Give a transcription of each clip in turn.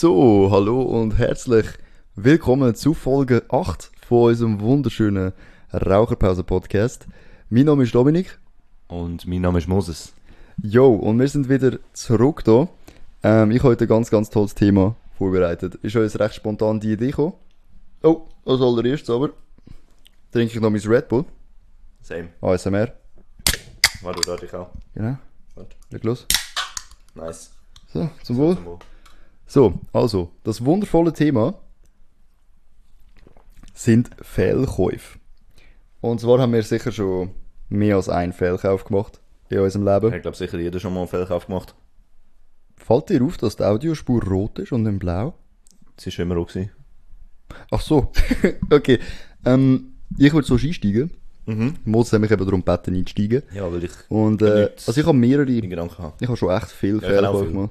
So, hallo und herzlich willkommen zu Folge 8 von unserem wunderschönen Raucherpause-Podcast. Mein Name ist Dominik. Und mein Name ist Moses. Jo, und wir sind wieder zurück da. Ähm, ich habe heute ein ganz, ganz tolles Thema vorbereitet. Ist uns recht spontan die Idee gekommen. Oh, als allererstes aber trinke ich noch mein Red Bull. Same. ASMR. Warte, da ich auch. Genau, Warte. leg los. Nice. So, zum Wohl. So, also, das wundervolle Thema sind Fehlkäufe. Und zwar haben wir sicher schon mehr als einen Fehlkauf gemacht in unserem Leben. Ich glaube sicher jeder schon mal einen Fehlkauf gemacht. Fällt dir auf, dass die Audiospur rot ist und in blau? Das war immer auch. Gewesen. Ach so, okay. Ähm, ich würde so einsteigen. Mhm. Moses hat mich eben darum gebeten, einsteigen. Ja, weil ich Und äh, also ich habe mehrere, ich habe. schon echt auch Fehlkäufe gemacht.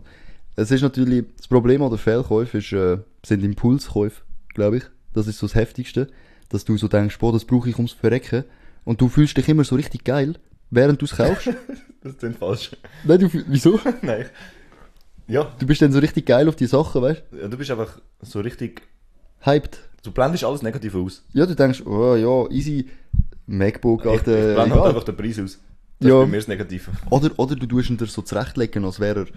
Es ist natürlich, das Problem an den Fehlkäufen ist, äh, sind Impulskäufe, glaube ich. Das ist so das Heftigste, dass du so denkst, boah, das brauche ich ums Verrecken. Und du fühlst dich immer so richtig geil, während du es kaufst. Das klingt falsch. Nein, du, wieso? Nein. Ja, Du bist dann so richtig geil auf die Sachen, weißt ja, du bist einfach so richtig... du? Hyped. Du blendest alles negativ aus. Ja, du denkst, oh ja, easy, MacBook, Ich, ich blende halt einfach den Preis aus. Das Ja. ist bei mir das Negative. Oder, oder du tust ihn dir so zurechtlegen, als wäre er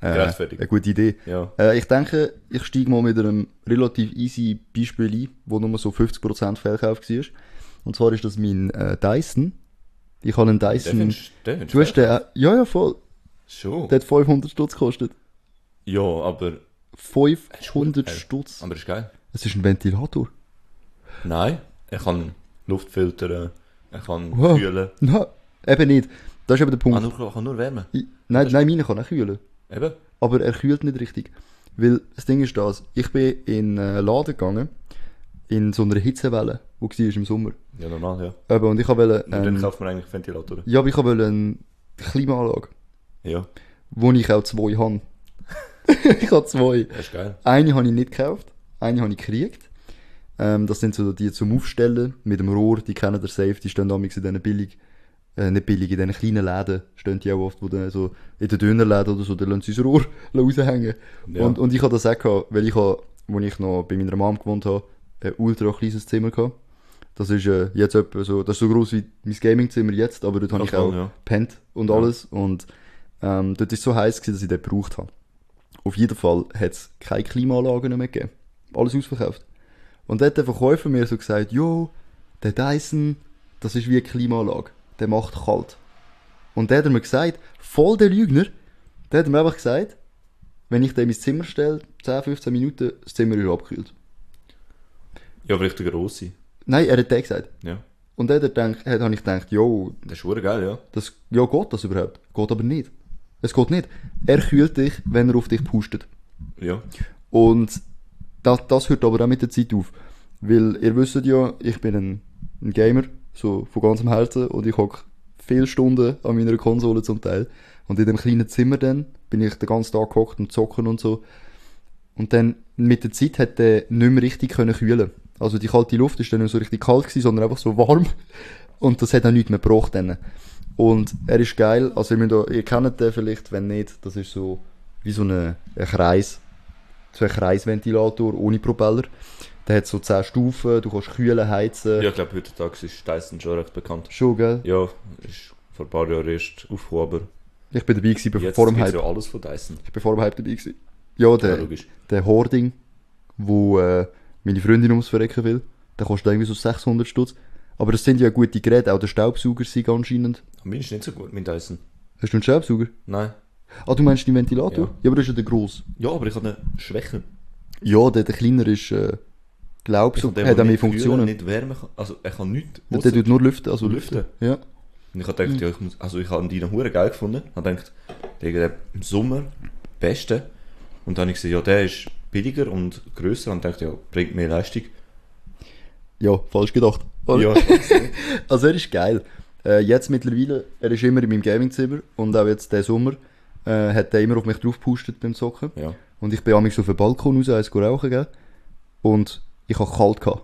äh, Gerechtfertigt. eine gute Idee. Ja. Äh, ich denke, ich steige mal mit einem relativ easy Beispiel ein, wo nur so 50% Fehlkauf war. Und zwar ist das mein äh, Dyson. Ich habe einen Den Dyson... findest den findest Du hast den... Ja, ja, voll. Schon. Der hat 500 Stutz gekostet. Ja, aber... 500 Äh, Stutz. Aber ist geil. Es ist ein Ventilator. Nein, ich kann Luftfiltern, ich kann Wow. kühlen. Nein, eben nicht. Das ist eben der kann Punkt. nur, ich kann nur wärmen. Ich, nein, nein, meine kann auch kühlen. Eben. aber er kühlt nicht richtig. Weil das Ding ist das, ich bin in einen Laden gegangen, in so einer Hitzewelle, wo war im Sommer. Ja, normal, ja. Eben, und ich wollte, Und dann ähm, kauft man eigentlich Ventilatoren. ja, aber ich wollte eine Klimaanlage, Ja, wo ich auch zwei habe. ich habe zwei. das ist geil. Eine habe ich nicht gekauft, eine habe ich gekriegt. Ähm, das sind so die zum Aufstellen mit dem Rohr, die kennen der Safe, die stehen damals in diesen billig, äh, nicht billig, in diesen kleinen Läden stehen die auch oft, wo dann so in den Dönerläden oder so, da lassen sie das Rohr raushängen. Ja. Und, und ich habe das auch gehabt, weil ich habe, als ich noch bei meiner Mom gewohnt habe, ein ultra kleines Zimmer gehabt. Das ist äh, jetzt etwa so, das ist so groß wie mein Gamingzimmer jetzt, aber dort habe ich auch ja. pennt und Ja. alles. Und ähm, dort ist so heiß gewesen, dass ich den gebraucht habe. Auf jeden Fall hat es keine Klimaanlagen mehr gegeben. Alles ausverkauft. Und dort hat der Verkäufer mir so gesagt, jo, der Dyson, das ist wie eine Klimaanlage. Der macht kalt. Und der hat mir gesagt, voll der Lügner, der hat mir einfach gesagt, wenn ich den ins Zimmer stelle, 10, 15 Minuten, das Zimmer ist abgekühlt. Ja, aber richtig grosse. Nein, er hat den gesagt. Ja. Und dann hat, gedacht, hat, habe ich gedacht, jo, Das ist schon geil, ja. das, ja, geht das überhaupt? Geht aber nicht. Es geht nicht. Er kühlt dich, wenn er auf dich pustet. Ja. Und das, das hört aber auch mit der Zeit auf. Weil ihr wisst ja, ich bin ein, ein Gamer, so von ganzem Herzen, und ich hocke viele Stunden an meiner Konsole zum Teil. Und in dem kleinen Zimmer dann bin ich den ganzen Tag gehockt und zocken und so. Und dann mit der Zeit hat der nicht mehr richtig können kühlen. Also die kalte Luft ist dann nicht so richtig kalt gewesen, sondern einfach so warm. Und das hat auch nichts mehr gebraucht dann. Und er ist geil, also ihr, auch, ihr kennt den vielleicht, wenn nicht, das ist so wie so eine, ein Kreis, so ein Kreisventilator ohne Propeller. Der hat so 10 Stufen, du kannst kühlen, heizen. Ja, ich glaube, heutzutage ist Dyson schon recht bekannt. Schon, gell? Ja, ist vor ein paar Jahren erst aufgekommen, aber Ich bin dabei gewesen, jetzt vor dem Hype. ja alles von Dyson. Ich bin vor dem Hype dabei gewesen. Ja, Ja, der, logisch. der Hoarding, wo äh, meine Freundin ums Verrecken will, der kostet irgendwie so 600 Stutz. Aber das sind ja gute Geräte, auch der Staubsauger sind anscheinend. Mein ist nicht so gut, mein Dyson. Hast du einen Staubsauger? Nein. Ah, du meinst den Ventilator? Ja. Ja, aber das ist ja der gross. Ja, aber ich habe eine Schwäche. Ja, der, der kleiner ist, äh, glaub Ich so, kann den, hat der auch mehr Funktionen. nicht wärmen kann. Also, er kann nichts. Der, der tut nur lüften, also lüften. Lüften. Ja. Und ich habe gedacht, ja, ich muss, also ich habe die noch hure geil gefunden. Ich habe gedacht, der der im Sommer beste. Und dann habe ich gesehen, ja, der ist billiger und grösser und dachte, ja, bringt mehr Leistung. Ja, falsch gedacht. Ja, Also er ist geil. Äh, jetzt mittlerweile, er ist immer in meinem Gamingzimmer und auch jetzt diesen Sommer äh, hat er immer auf mich drauf gepustet beim Zocken. ja. Und ich bin amigs auf den Balkon raus, eins rauchen, gell? Und ich habe kalt gehabt.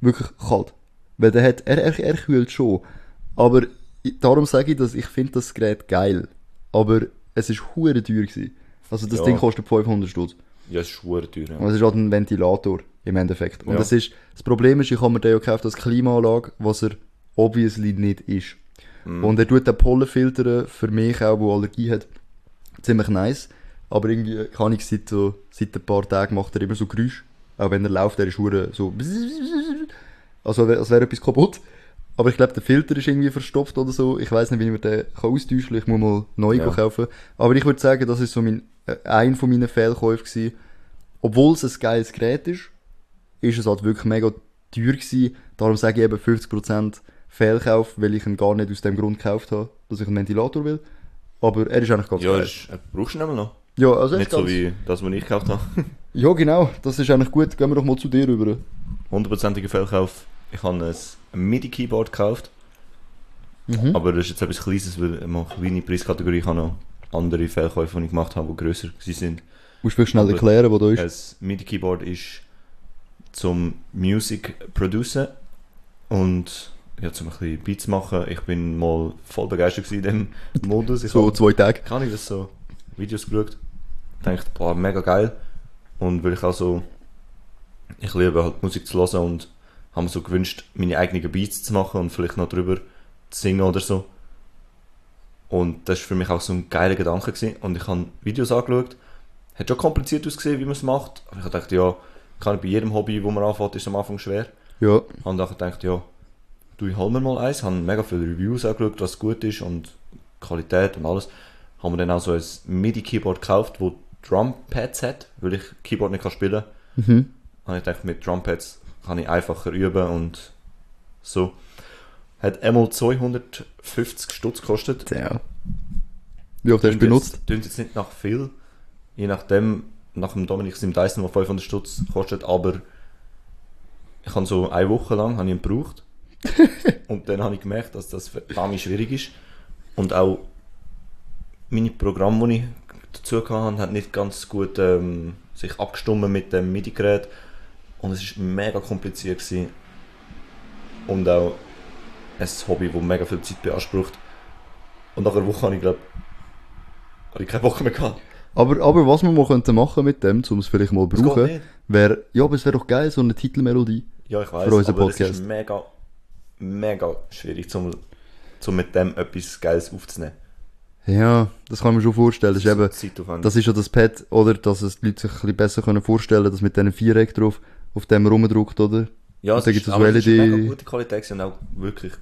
Wirklich kalt. Weil der hat, er, er, er kühlt schon. Aber darum sage ich, dass ich finde das Gerät geil. Aber es ist hure teuer gewesen. Also das Ja. Ding kostet 500 Stutz. Ja, es ist schwer teuer. Ja. Und es ist halt ein Ventilator im Endeffekt. Und Ja. das, ist, das Problem ist, ich habe mir den ja gekauft als Klimaanlage, was er obviously nicht ist. Mhm. Und er tut den Pollen filtern, für mich auch, der Allergie hat, ziemlich nice. Aber irgendwie kann ich seit, so, seit ein paar Tagen macht er immer so Geräusche. Auch wenn er läuft, er ist hure so also als wäre etwas kaputt. Aber ich glaube, der Filter ist irgendwie verstopft oder so. Ich weiß nicht, wie man den kann austauschen kann. Ich muss mal neu Ja. kaufen. Aber ich würde sagen, das ist so mein, äh, ein von meinen Fehlkäufen gewesen. Obwohl es ein geiles Gerät ist, ist es halt wirklich mega teuer gewesen. Darum sage ich eben 50% Fehlkauf, weil ich ihn gar nicht aus dem Grund gekauft habe, dass ich einen Ventilator will. Aber er ist eigentlich ganz Ja, geil. ist, äh, brauchst du ihn einmal noch. Ja, also Nicht so wie das, was ich gekauft habe. Ja, genau. Das ist eigentlich gut. Gehen wir doch mal zu dir rüber. Hundertprozentiger Fehlkauf. Ich habe ein MIDI-Keyboard gekauft. Mhm. Aber das ist jetzt etwas Kleines, weil ich mache kleine Preiskategorie. Ich habe noch andere Fehlkäufe, die ich gemacht habe, die grösser sind. Musst du schnell Aber- erklären, wo da ist? Ein MIDI-Keyboard ist zum Music producen und ja, zum ein bisschen Beats machen. Ich bin mal voll begeistert in dem Modus. Ich So hab- zwei Tage. kann ich das so Videos geschaut, denkt, boah, mega geil. Und weil ich auch so, ich liebe halt Musik zu hören und habe mir so gewünscht, meine eigenen Beats zu machen und vielleicht noch drüber zu singen oder so. Und das war für mich auch so ein geiler Gedanke gewesen. Und ich habe Videos angeschaut, hat schon kompliziert ausgesehen, wie man es macht. Aber ich habe gedacht, ja, kann bei jedem Hobby, wo man anfängt, ist es am Anfang schwer. Ja. Und dann gedacht, ja, du, ich hol mir mal eins, habe mega viele Reviews angeschaut, was gut ist und Qualität und alles. Haben wir dann auch so ein MIDI-Keyboard gekauft, wo Drumpads hat, weil ich Keyboard nicht kann spielen kann. Mhm. Und ich dachte, mit Drumpads kann ich einfacher üben und so. Hat einmal 250 Stutz gekostet. Ja. Wie oft hast du benutzt? Tönt jetzt nicht nach viel. Je nachdem, nach dem Dominik Sim Dyson, der 500 Stutz kostet, aber ich habe so eine Woche lang habe ich ihn gebraucht. und dann habe ich gemerkt, dass das verdammt schwierig ist. Und auch meine Programme, die ich dazu hatte, hat nicht ganz gut ähm, sich abgestimmt mit dem MIDI-Gerät. Und es war mega kompliziert. Gewesen. Und auch ein Hobby, das mega viel Zeit beansprucht. Und nach einer Woche habe ich, glaube habe ich keinen Bock mehr gehabt. Aber, aber was wir mal könnten machen mit dem, um es vielleicht mal geht brauchen, wäre, ja, aber es wäre doch geil, so eine Titelmelodie. Ja, ich weiß, Für unseren aber es ist mega, mega schwierig, um, um mit dem etwas Geiles aufzunehmen. Ja, das kann mir schon vorstellen. Das ist eben, das ist ja das Pad, oder, dass es die Leute sich ein bisschen besser können vorstellen können, dass mit diesen Viereck drauf, auf dem rumdruckt, oder? ja, und es ist, aber so es ist eine LED. mega gute Qualität und auch wirklich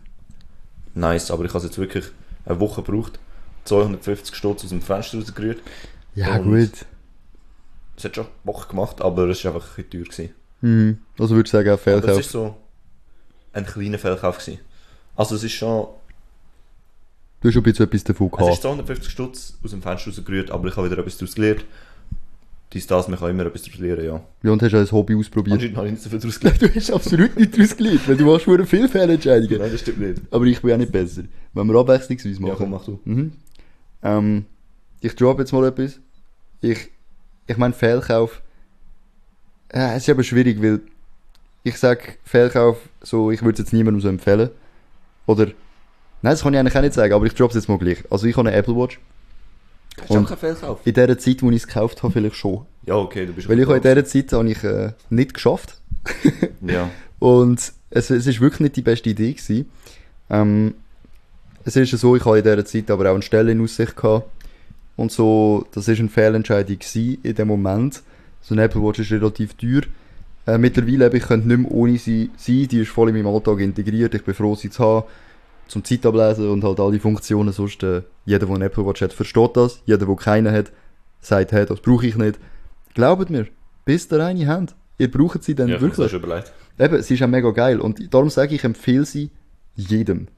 nice. Aber ich habe es jetzt wirklich eine Woche gebraucht, 250 Stutz aus dem Fenster rausgerührt. Ja, gut. Es hat schon Bock gemacht, aber es war einfach ein bisschen teuer. Gewesen. Mhm. Also würde ich sagen, auch Aber es Fehlkauf. ist so ein kleiner Fehlkauf gewesen. Also es ist schon, Du hast schon ein bisschen etwas davon es ist gehabt. 250 Stutz aus dem Fenster rausgerührt, aber ich habe wieder etwas daraus gelernt. Dies, das, man kann immer etwas daraus lernen, ja. Ja, und hast auch ein Hobby ausprobiert. Anscheinend habe ich nicht so viel daraus gelernt. Du hast absolut nicht daraus gelernt, weil du machst nur viele Fehlentscheidungen. Nein, das stimmt nicht. Aber ich bin auch nicht besser. Wenn wir abwechslungsweise machen. Ja, komm, mach du. Mhm. Ähm, ich drop jetzt mal etwas. Ich, ich meine, Fehlkauf. Äh, es ist aber schwierig, weil ich sag Fehlkauf, so, ich würde es jetzt niemandem so empfehlen. Oder, nein, das kann ich eigentlich auch nicht sagen, aber ich drop's jetzt mal gleich. Also ich habe eine Apple Watch. Hast du auch keinen Fehlkauf? In der Zeit, wo ich es gekauft habe, vielleicht schon. Ja, okay, du bist Weil ich habe in der... dieser Zeit habe ich, äh, nicht geschafft. Ja. Und es, es ist wirklich nicht die beste Idee gewesen. Ähm, es ist ja so, ich habe in dieser Zeit aber auch eine Stelle in Aussicht gehabt. Und so, das ist eine Fehlentscheidung gewesen in dem Moment. So ein Apple Watch ist relativ teuer. Äh, mittlerweile, ich könnte nicht mehr ohne sie sein. Die ist voll in meinem Alltag integriert. Ich bin froh, sie zu haben. Zum Zeitablesen und halt all die Funktionen. Sonst, äh, jeder, der eine Apple Watch hat, versteht das. Jeder, der keine hat, sagt, hey, das brauche ich nicht. Glaubt mir, bis ihr eine habt, ihr braucht sie dann ja, ich wirklich. schon überlegt. Eben, sie ist auch mega geil. Und darum sage ich, ich empfehle sie jedem.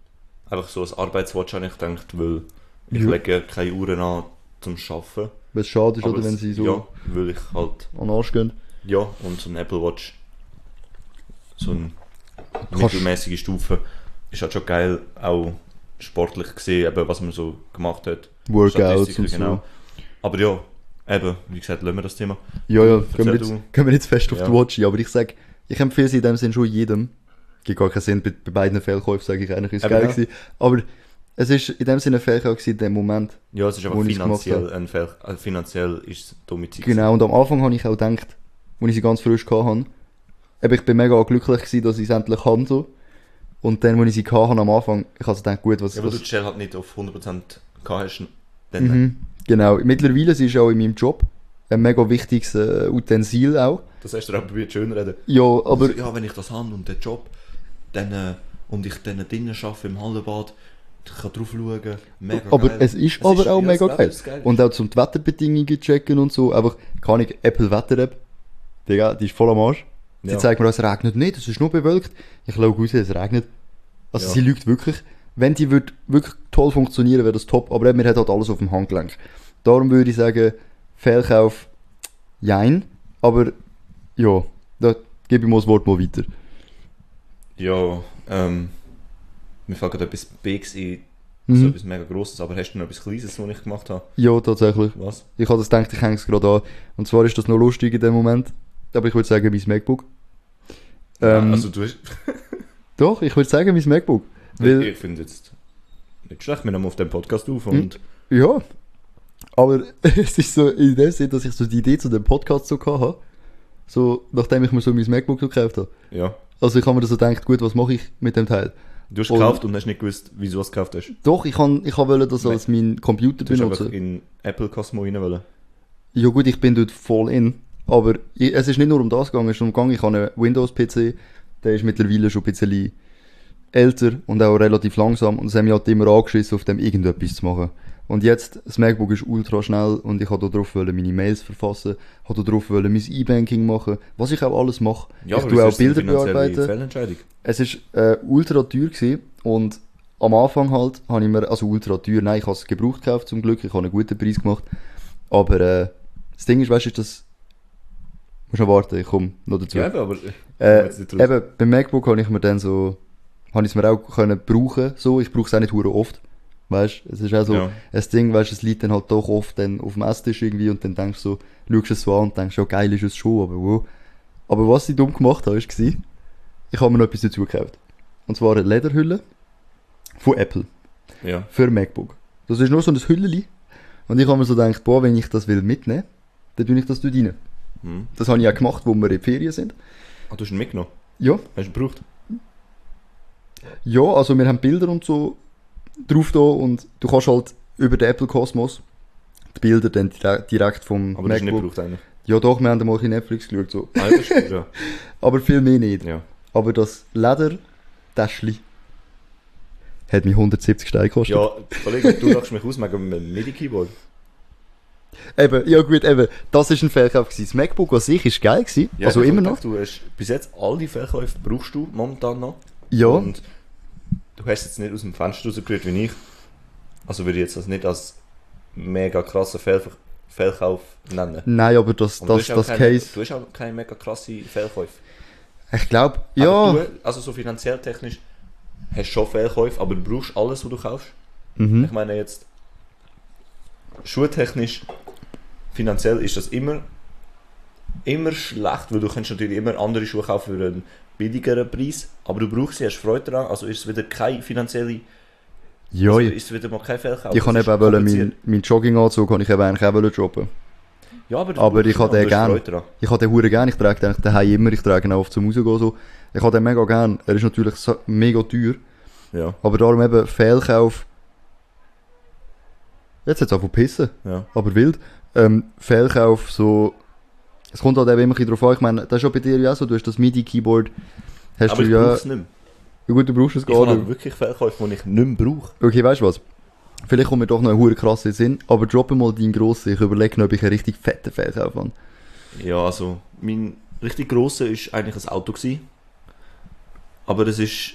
Einfach so als Arbeitswatch habe ich gedacht, weil ich Ja. lege keine Uhren an zum Arbeiten. Weil es schade ist, Aber oder, wenn sie so Ja, weil ich halt... an den Arsch gehen. Ja, und so ein Apple Watch, so eine mittelmäßige Stufe, ist halt schon geil, auch sportlich gesehen, eben, was man so gemacht hat. Workouts und so. genau. Aber ja, eben, wie gesagt, lassen wir das Thema. Ja, ja, gehen wir, jetzt, gehen wir jetzt fest auf Ja. die Watch. Aber ich sage, ich empfehle sie in dem Sinn schon jedem. Gibt gar keinen Sinn, bei, bei beiden Fehlkäufen sage ich eigentlich, ist Eben, geil ja. gewesen. Aber Es ist in dem Sinne ein Fehlkauf gewesen in dem Moment. Ja, es ist gemacht finanziell ein Fehl, also finanziell ist es dumme Zeit. Genau, und am Anfang habe ich auch gedacht, als ich sie ganz frisch hatte, eben, ich bin mega glücklich gewesen, dass ich es endlich kann, so. Und dann, als ich sie hatte am Anfang, ich habe so gedacht, gut, was, Ja, aber du was die Stelle halt nicht auf 100% gehabt hast. Dann, mhm, genau. Mittlerweile sie ist auch in meinem Job ein mega wichtiges äh, Utensil auch. Das hast du aber probiert schön reden. Ja, aber, ja, wenn ich das habe und den Job, dann, äh, und ich dann drinnen arbeite im Hallenbad, ich kann drauf schauen, mega aber geil. es ist aber auch ja, mega geil. ist geil. Und auch zum die Wetterbedingungen checken und so. Einfach, kann ich Apple Wetter App. Digga, die ist voll am Arsch. Sie Ja. zeigt mir, es regnet nicht, es ist nur bewölkt. Ich schaue raus, es regnet. Also Ja. sie lügt wirklich. Wenn die würde wirklich toll funktionieren, wäre das top. Aber mir hat halt alles auf dem Handgelenk. Darum würde ich sagen, Fehlkauf, jein. Aber, ja, da gebe ich mal das Wort mal weiter. Ja, ähm, mir fällt gerade etwas Bigs ein, Mhm. so etwas mega Grosses, aber hast du noch etwas Kleines, was ich gemacht habe? Ja, tatsächlich. Was? Ich habe das gedacht, ich hänge es gerade an. Und zwar ist das noch lustig in dem Moment. Aber ich würde sagen, mein MacBook. Ähm, ja, also du hast, Doch, ich würde sagen, mein MacBook. Weil, ich finde jetzt nicht schlecht, wir nehmen auf dem Podcast auf und ja. Aber es ist so in dem Sinne, dass ich so die Idee zu dem Podcast so hatte. So, nachdem ich mir so mein MacBook so gekauft habe. ja. Also ich habe mir so gedacht, gut, was mache ich mit dem Teil? Du hast Und- gekauft und hast nicht gewusst, wieso du es gekauft hast. Doch, ich kann, ich kann wollen, das als mein Computer Du benutzen. in Apple Cosmo rein wollen. Ja gut, ich bin dort voll in. Aber ich, es ist nicht nur um das gegangen, es ist um gegangen, ich habe einen Windows-PC, der ist mittlerweile schon ein bisschen älter und auch relativ langsam und es hat mich halt immer angeschissen, auf dem irgendetwas zu machen. Und jetzt, das MacBook ist ultra schnell und ich wollte da drauf wollen meine Mails verfassen, wollte da drauf wollen mein E-Banking machen, was ich auch alles mache. ich aber tue auch Bilder bearbeiten. Es ist äh, ultra teuer gewesen und am Anfang halt habe ich mir, also ultra teuer, nein, ich habe es gebraucht gekauft zum Glück, ich habe einen guten Preis gemacht, aber äh, das Ding ist, weißt du, das, musst noch warten, ich komme noch dazu. Ja, eben, aber äh, eben, beim MacBook habe ich mir dann so, habe ich es mir auch können brauchen, so, ich brauche es auch nicht hure oft, weißt es ist auch so, Ja. ein Ding, weißt es liegt dann halt doch oft dann auf dem Esstisch irgendwie und dann denkst du so, schaust es so an und denkst, ja geil ist es schon, aber wo. Aber was ich dumm gemacht habe, war, ich habe mir noch etwas dazu gekauft. Und zwar eine Lederhülle von Apple ja. für MacBook. Das ist nur so ein Hülleli. Und ich habe mir so gedacht, boah, wenn ich das will mitnehmen, dann tue ich das dort rein. Hm. Das habe ich auch gemacht, wo wir in Ferien sind. Ah, du hast ihn mitgenommen. Ja, Hast du ihn gebraucht? ja, also wir haben Bilder und so drauf da und du kannst halt über den Apple Cosmos die Bilder dann dire direkt vom Aber du hast ihn nicht MacBook. gebraucht eigentlich. Ja doch, wir haben dann mal in Netflix geschaut, so. Ah, das ja. aber viel mehr nicht. ja. Aber das Ledertäschli hat mich 170 Steine gekostet. Ja, Kollege, du lachst mich aus wegen einem MIDI-Keyboard. Eben, ja gut, eben, das ist ein Fehlkauf gewesen. Das MacBook an sich ist geil gewesen, Ja, also immer noch. Du hast bis jetzt alle Verkäufe brauchst du momentan noch. Ja, Und du hast jetzt nicht aus dem Fenster rausgerührt wie ich. Also würde ich jetzt das nicht als mega krasser Fehl Fehlkauf nennen. nein, aber das, Und das, auch das keine, Case, Du hast auch keine mega krasse Fehlkäufe. ich glaube, ja, Du, also so finanziell technisch hast du schon Fehlkäufe, aber du brauchst alles, was du kaufst. mhm. Ich meine jetzt, schuhtechnisch, finanziell ist das immer, immer schlecht, weil du kannst natürlich immer andere Schuhe kaufen für einen billigeren Preis, aber du brauchst sie, hast Freude daran, also ist es wieder keine finanzielle, ja, also ist wieder mal kein Fehlkauf. ich kann eben auch wollen, mein, Jogginganzug kann ich eben eigentlich auch wollen droppen. Ja, aber, aber ich habe den du hast gern. Freude daran. Ich habe den hure gern, ich trage den daheim immer, ich trage ihn auch oft zum Rausgehen so. Ich habe den mega gern. Er ist natürlich so, mega teuer, Ja, aber darum eben Fehlkauf. Jetzt hat es einfach pissen, ja. aber wild. Ähm, Fehlkauf so. Es kommt halt eben immer ein drauf an. Ich meine, das ist ja bei dir ja auch so, du hast das MIDI-Keyboard. Hast aber du ich ja. es nicht mehr. Ja gut, du brauchst es Ich gar habe nicht. halt wirklich Fehlkäufe, die ich nicht mehr brauche. Okay, weißt du was? Vielleicht kommt mir doch noch ein hure krasser Sinn, aber droppe mal deinen grossen. Ich überlege noch, ob ich einen richtig fetten Fehlkauf habe. Ja, also, mein richtig grosser war eigentlich ein Auto. Gewesen. Aber das ist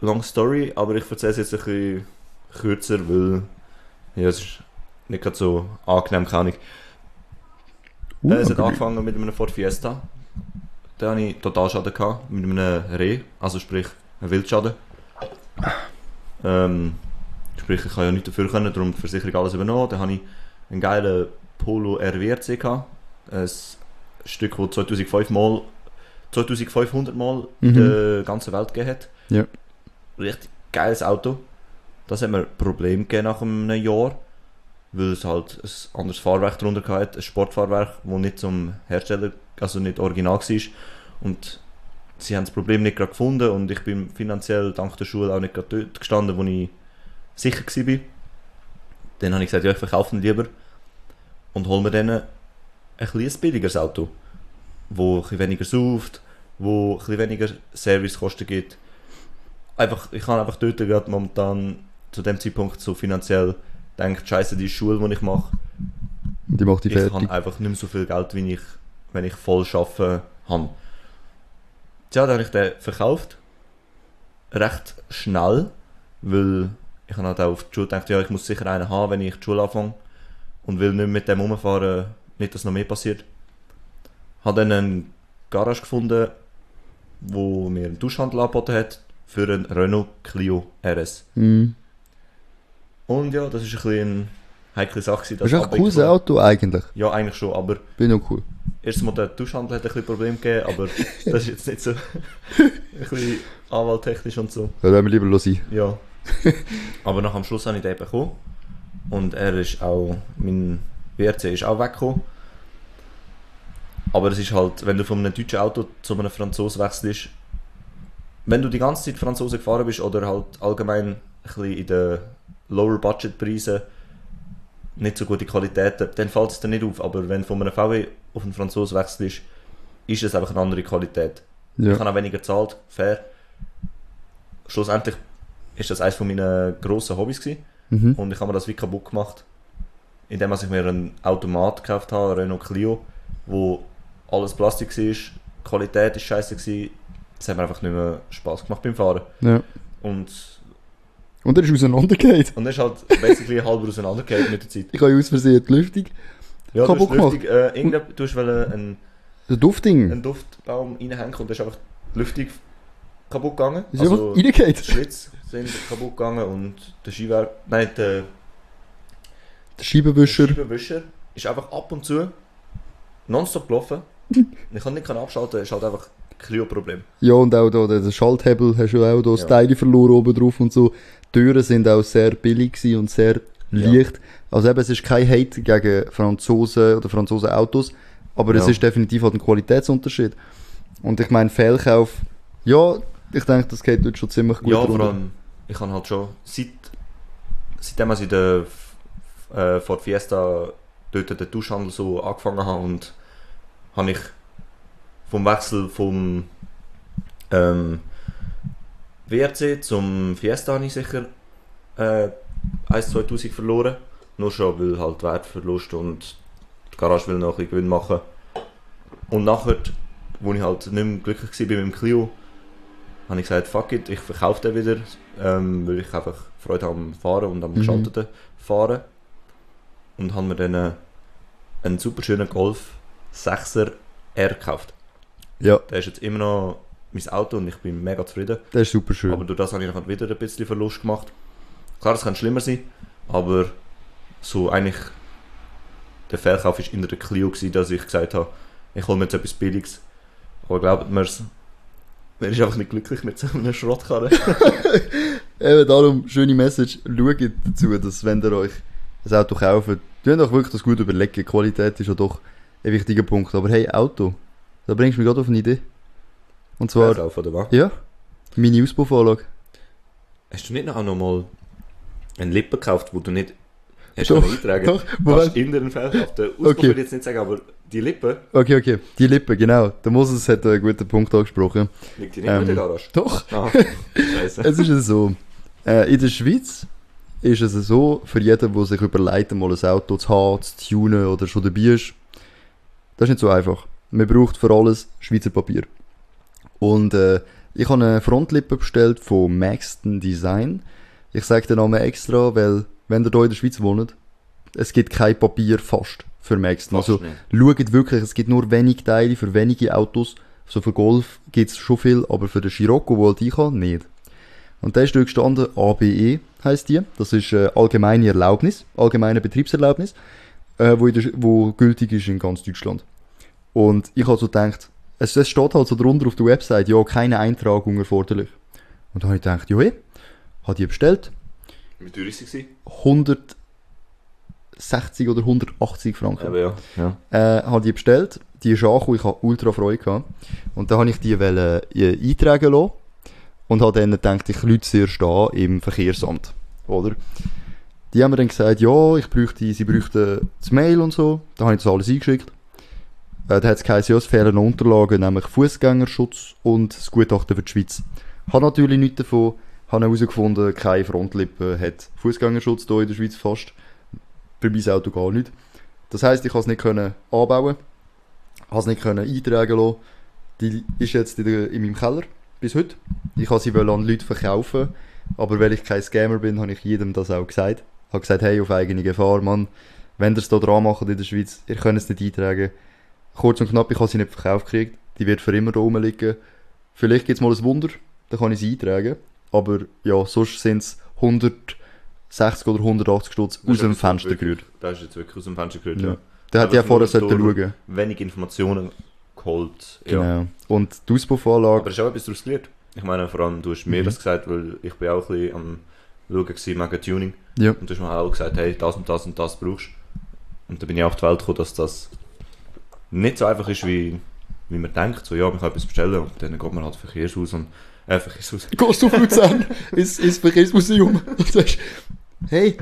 lange Story, aber ich erzähle es jetzt ein bisschen kürzer, weil ja, es ist nicht gerade so angenehm, keine Ahnung. Uh, Äh, es hat okay. angefangen mit einem Ford Fiesta. Da hatte ich Totalschaden gehabt, mit einem Reh, also sprich, ein Wildschaden. Ähm, sprich, ich kann ja nicht dafür können, darum die Versicherung alles übernommen. Dann hatte ich einen geilen Polo RWRC gehabt. Ein Stück, das 2005 mal, 2500 Mal in Mhm. der ganzen Welt gegeben hat. Ja. Richtig geiles Auto. Das hat mir Problem gegeben nach einem Jahr, weil es halt ein anderes Fahrwerk drunter hatte, ein Sportfahrwerk, das nicht zum Hersteller, also nicht original war. Und sie haben das Problem nicht gerade gefunden und ich bin finanziell dank der Schule auch nicht gerade dort gestanden, wo ich sicher war. Dann habe ich gesagt, ja, ich verkaufe ihn lieber und hole mir dann ein billigeres Auto, wo ein weniger sauft, wo ein weniger Servicekosten gibt. Einfach, ich habe einfach dort gerade momentan zu dem Zeitpunkt so finanziell gedacht, scheiße, die Schule, die ich mache, Die macht die ich fertig. habe einfach nicht mehr so viel Geld, wie ich, wenn ich voll arbeiten habe. Tja, dann habe ich den verkauft. Recht schnell, weil ich habe halt auch auf die Schule gedacht, ja, ich muss sicher einen haben, wenn ich die Schule anfange. Und will nicht mit dem rumfahren, nicht, dass noch mehr passiert. Habe dann eine Garage gefunden, wo mir einen Duschhandel angeboten hat für einen Renault Clio RS. Mhm. Und ja, das ist ein bisschen eine heikle Sache. Das ist ein cooles. Auto eigentlich. Ja, eigentlich schon, aber Bin auch cool. Erstens mal der Duschhandel hat ein bisschen Probleme gegeben, aber das ist jetzt nicht so ein bisschen anwalttechnisch und so. Da wollen wir lieber sein. Ja. aber nach am Schluss habe ich den bekommen und er ist auch, mein WRC ist auch weggekommen. Aber es ist halt, wenn du von einem deutschen Auto zu einem Franzosen wechselst, wenn du die ganze Zeit Franzosen gefahren bist oder halt allgemein ein bisschen in den Lower Budget Preisen nicht so gute Qualitäten, dann fällt es dir nicht auf. Aber wenn du von einem VW auf einen Franzosen wechselst, ist es einfach eine andere Qualität. Ich Ja. habe auch weniger gezahlt, fair. Schlussendlich ist das eines von meinen grossen Hobbys gewesen. Mhm. und ich habe mir das wie kaputt gemacht, indem ich mir einen Automat gekauft habe, Renault Clio, wo alles Plastik war, die Qualität ist scheiße gewesen. Es hat mir einfach nicht mehr Spaß gemacht beim Fahren. ja. Und, Und er ist auseinandergegangen. und er ist halt basically halb auseinandergegangen mit der Zeit. Ich habe aus Versehen die Lüftung. Ja, Kaputt hast Lüftung, äh, irgendjemand- du hast wollen einen, Das Duftding. einen Duftbaum reinhängen und da ist einfach die Lüftung kaputt gegangen. Ist einfach Also, die reingegangen. Schlitz sind kaputt gegangen und der Skiwerk, nein, der Der Der Scheibenwischer. Scheibenwischer ist einfach ab und zu nonstop gelaufen. ich kann nicht abschalten, ist halt einfach ein Clio-Problem. Ja, und auch da, der Schalthebel hast du auch da das Ja. Teile verloren oben drauf und so. Die Türen sind auch sehr billig und sehr Ja. leicht. Also eben, es ist kein Hate gegen Franzosen oder Franzosen Autos, aber es Ja. ist definitiv halt ein Qualitätsunterschied. Und ich meine, Fehlkauf, ja, ich denke, das geht dort schon ziemlich gut ja, vor allem, ich habe halt schon, seit, seitdem ich in der äh, Ford Fiesta dort den Duschhandel so angefangen habe und habe ich vom Wechsel vom ähm, WRC zum Fiesta habe ich sicher äh, 1-2'000 verloren. Nur schon, weil halt Wertverlust und die Garage will noch ein Gewinn machen. Und nachher, wo ich halt nicht mehr glücklich war mit dem Clio, habe ich gesagt, fuck it, ich verkaufe den wieder, ähm, weil ich einfach Freude habe am Fahren und am Mhm. geschalteten Fahren. Und habe mir dann äh, einen super schönen Golf 6er R gekauft. Ja, Der ist jetzt immer noch mein Auto und ich bin mega zufrieden. das ist super schön. Aber durch das habe ich noch wieder ein bisschen Verlust gemacht. Klar, es kann schlimmer sein, aber so eigentlich der Verkauf war in der Clio, gewesen, dass ich gesagt habe, ich hole mir jetzt etwas Billiges. Aber glaubt mir man ist einfach nicht glücklich mit so einer Schrottkarre. Eben darum, schöne Message, schaut dazu, dass wenn ihr euch ein Auto kauft, tut euch wirklich das gut überlegen. Qualität ist ja doch ein wichtiger Punkt. Aber hey, Auto, da bringst du mich gerade auf eine Idee. Und zwar, Verkauf, oder was? ja, meine Ausbauvorlage. Hast du nicht noch auch noch mal einen Lippen gekauft, wo du nicht hast können eintragen doch? Moment. in den Verkauf. Der Ausbau Okay. würde ich jetzt nicht sagen, aber die Lippe Okay, okay, die Lippe, genau. Der Moses hat einen guten Punkt angesprochen. liegt die nicht Ähm, in der Garage. Doch, Ah, es ist so. Äh, in der Schweiz ist es so, für jeden, der sich überlegt, mal ein Auto zu haben, zu tunen oder schon dabei ist, das ist nicht so einfach. Man braucht für alles Schweizer Papier. Und äh, ich habe eine Frontlippe bestellt von Maxton Design. Ich sage den Namen extra, weil, wenn ihr hier in der Schweiz wohnt, es gibt kein Papier fast für Maxton. Fast Also, nicht. schaut wirklich, es gibt nur wenig Teile für wenige Autos. So für Golf gibt es schon viel, aber für den Scirocco, wo halt ich habe, nicht. Und da ist dort gestanden, ABE heisst die. Das ist äh, allgemeine Erlaubnis, allgemeine Betriebserlaubnis, äh, wo, der, wo gültig ist in ganz Deutschland. Und ich habe so gedacht, es, es steht halt so drunter auf der Website, ja, keine Eintragung erforderlich. Und da habe ich gedacht, ja, eh, habe die bestellt. Wie teuer ist sie? 160 oder 180 Franken. Aber ja. ja. äh, habe die bestellt. Die ist angekommen, ich habe ultra Freude gehabt. Und dann habe ich die wollen, äh, eintragen lassen. Und habe dann gedacht, ich lüte sie erst an im Verkehrsamt. Oder? Die haben mir dann gesagt, ja, ich bräuchte, sie bräuchten das Mail und so. Da habe ich das alles eingeschickt. Äh, da hat es geheißen, ja, es fehlen Unterlagen, nämlich Fußgängerschutz und das Gutachten für die Schweiz. Habe natürlich nichts davon. Habe herausgefunden, keine Frontlippe hat Fußgängerschutz hier in der Schweiz fast. Für mein Auto gar nicht. Das heisst, ich konnte es nicht können anbauen, habe es nicht können eintragen lassen. Die ist jetzt in, der, in meinem Keller bis heute. Ich wollte sie an Leute verkaufen, aber weil ich kein Scammer bin, habe ich jedem das auch gesagt. Ich habe gesagt, hey, auf eigene Gefahr, Mann, wenn ihr es hier dran macht in der Schweiz, ihr könnt es nicht eintragen. Kurz und knapp, ich habe sie nicht verkauft gekriegt. Die wird für immer da rumliegen. Vielleicht gibt es mal ein Wunder, dann kann ich sie eintragen. Aber ja, sonst sind es 160 oder 180 Stutz aus dem Fenster gerührt. Das ist jetzt wirklich aus dem Fenster gerührt, Ja. ja. Der hat ja Einfach vorher schauen. Wenig Informationen geholt. Ja. Genau. Und die Auspuffanlage, Aber es ist auch etwas daraus gelernt. Ich meine, vor allem, du hast mir Mhm. das gesagt, weil ich bin auch ein bisschen am Schauen wegen Tuning. ja. Und du hast mir auch gesagt, hey, das und das und das brauchst Und dann bin ich auch auf die Welt gekommen, dass das nicht so einfach ist, wie, wie man denkt. So, ja, man kann etwas bestellen und dann geht man halt Verkehrshaus und äh, Verkehrshaus. gehst du auf Luzern ins, ins Verkehrsmuseum und sagst, hey,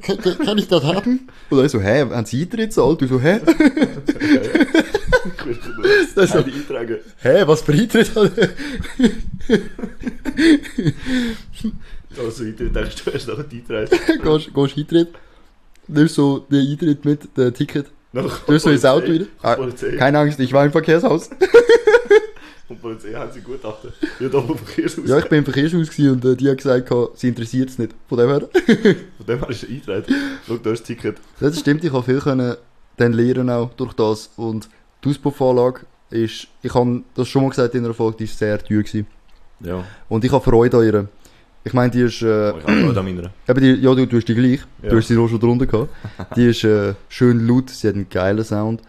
kann, kann ich das haben? Und dann so, hä, haben Sie Eintritt gezahlt? Du so, hä? Das ist- Beide eintragen. Hä, was für Eintritt? Also, ich denkst du, hast noch einen Eintrag. gehst, gehst Eintritt? Nimmst so den Eintritt mit, den Ticket. Du so ins Auto wieder. Ah, keine Angst, ich war im Verkehrshaus. Und die Polizei haben sie Gutachten. Ja, da vom Verkehrshaus. Ja, ich bin im Verkehrshaus und äh, die hat gesagt, sie interessiert es nicht. Von dem her. Von dem her ist der Eintrag. Schau, da ist das Ticket. Das stimmt, ich habe viel können dann lernen auch durch das. Und die Auspuffanlage ist, ich habe das schon mal gesagt in einer Folge, die ist sehr teuer gewesen. Ja, Und ich habe Freude an ihr. Ich meine, die ist, äh, aber ich auch meiner. eben die, ja, du, du hast die gleich. Ja. Du hast sie auch schon drunter gehabt. Die ist äh, schön laut, sie hat einen geilen Sound.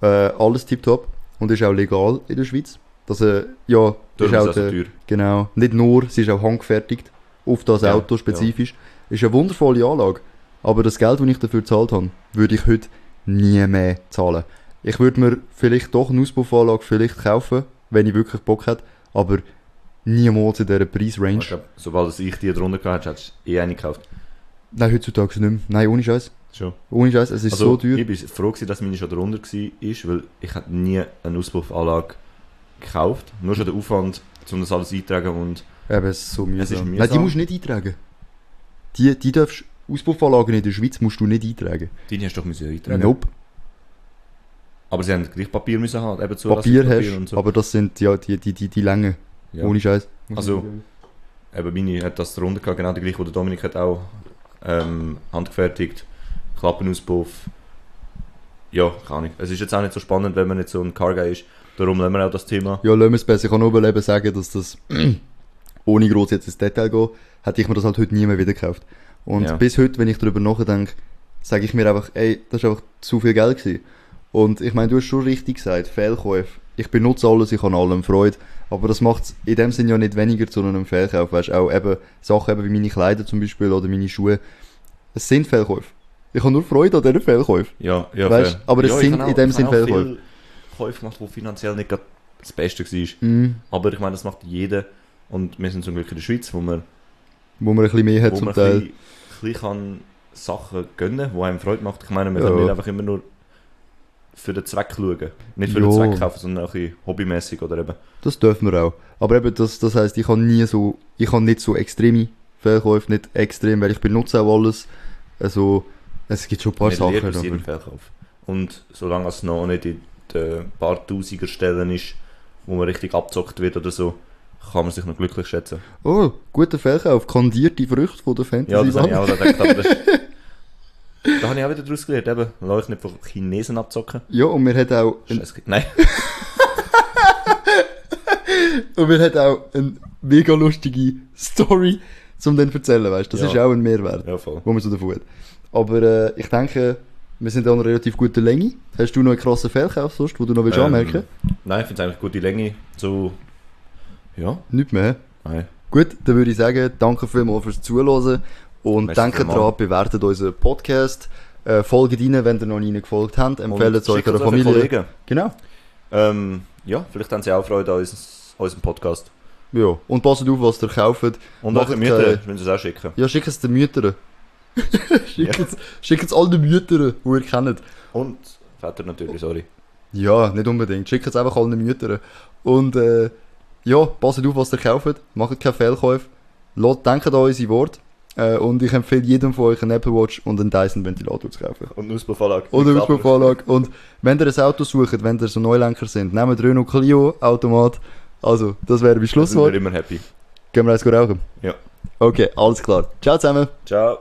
Äh, alles tipptopp. Und ist auch legal in der Schweiz. Das, äh, ja, Darum ist auch teuer. Genau. Nicht nur, sie ist auch handgefertigt. Auf das Ja, Auto spezifisch. Ist eine wundervolle Anlage. Aber das Geld, das ich dafür gezahlt habe, würde ich heute nie mehr zahlen. Ich würde mir vielleicht doch eine Auspuffanlage vielleicht kaufen, wenn ich wirklich Bock hätte. Aber niemals in dieser Preisrange. Ich glaub, sobald ich die drunter gehabt hättest, hättest du eh eine gekauft. Nein, heutzutage nicht mehr. Nein, ohne Scheiß. Schon. Ohne Scheiß, es ist Also, so teuer. Ich bin froh, gewesen, dass meine schon drunter war, weil ich hätte nie eine Auspuffanlage gekauft. Nur schon der Aufwand, um das alles einzutragen und Eben, es ist so mühsam. Ist Nein, die mühsam. musst du nicht eintragen. Die, die darfst, Auspuffanlagen in der Schweiz musst du nicht eintragen. die hast du doch müssen eintragen. Nope. Aber sie haben gleich Papier müssen haben, eben Papier Zulassungspapier hast, und so. aber das sind ja die, die, die, die Länge. Ja. Ohne Scheiß. Also- Eben meine hat das drunter gehabt, genau die gleiche, wo der Dominik hat auch ähm, handgefertigt. Klappenauspuff. Ja, keine Ahnung. Es ist jetzt auch nicht so spannend, wenn man nicht so ein Car-Guy ist. Darum nehmen wir auch das Thema. Ja, lassen wir es besser. Ich kann nur eben sagen, dass das, ohne groß jetzt ins Detail gehen, hätte ich mir das halt heute nie mehr wieder gekauft. Und Ja. bis heute, wenn ich darüber nachdenke, sage ich mir einfach, ey, das ist einfach zu viel Geld gewesen. Und ich meine, du hast schon richtig gesagt, Fehlkäufe. Ich benutze alles, ich habe an allem Freude. Aber das macht es in dem Sinn ja nicht weniger zu einem Fehlkauf. Weißt auch eben Sachen eben wie meine Kleider zum Beispiel oder meine Schuhe. Es sind Fehlkäufe. Ich habe nur Freude an diesen Fehlkäufen. Ja, ja, Weißt, fair. aber es ja, sind habe in dem ich Sinn habe auch Fehlkäufe. viele Käufe gemacht, die finanziell nicht gerade das Beste war. Mhm. Aber ich meine, das macht jeder. Und wir sind zum Glück in der Schweiz, wo man, Wo man ein bisschen mehr hat wo zum man Teil. ein bisschen, ein bisschen kann Sachen gönnen die einem Freude macht. Ich meine, wir Ja. können nicht einfach immer nur für den Zweck schauen. Nicht für Ja. den Zweck kaufen, sondern auch ein bisschen hobbymäßig oder eben. Das dürfen wir auch. Aber eben, das, das heisst, ich habe nie so, ich habe nicht so extreme Fehlkäufe, nicht extrem, weil ich benutze auch alles. Also, es gibt schon ein paar Man Sachen. aber- jedem Verkauf. Und solange es noch nicht in den paar Tausiger Stellen ist, wo man richtig abzockt wird oder so, kann man sich noch glücklich schätzen. Oh, guter Fehlkauf, kandierte Früchte von der Fantasy. Ja, das habe ich auch gedacht, aber das, da habe ich auch wieder daraus gelernt, eben, lass euch nicht von Chinesen abzocken. Ja, und wir hat auch, Scheiße. Nein, und wir hat auch eine mega lustige Story zum dann erzählen, weißt? Das Ja. ist auch ein Mehrwert, ja voll. wo man so davon hat. Aber äh, ich denke, wir sind an einer relativ guten Länge. Hast du noch einen krassen Fehlkauf sonst, wo du noch willst Ähm, anmerken? Nein, ich finde es eigentlich gute Länge, so, ja, Nicht mehr. nein. Gut, dann würde ich sagen, danke vielmals fürs Zuhören Und Merci denkt dran, bewertet unseren Podcast, äh, folgt rein, wenn ihr noch nie gefolgt habt, empfehlt es eurer Familie. Kollegen. Genau. Ähm, ja, vielleicht haben sie auch Freude an uns- unserem Podcast. Ja. Und passt auf, was ihr kauft. Und Macht eure Mütter, keine- müssen sie es auch schicken. Ja, schickt es den Müttern. schickt es schickt es allen Müttern, die ihr kennt. Und Väter natürlich, sorry. Ja, nicht unbedingt. Schickt es einfach allen Müttern. Und äh, ja, passt auf, was ihr kauft. Macht keine Fehlkäufe. Denkt an unsere Worte. Äh, und ich empfehle jedem von euch einen Apple Watch und einen Dyson Ventilator zu kaufen. Und eine Ausbauvorlage. Oder eine Ausbauvorlage. Und wenn ihr ein Auto sucht, wenn ihr so Neulenker sind, nehmt Renault Clio Automat. Also, das wäre mein Sind wir Schlusswort. immer happy. Gehen wir eins rauchen? Ja. Okay, alles klar. Ciao zusammen. Ciao.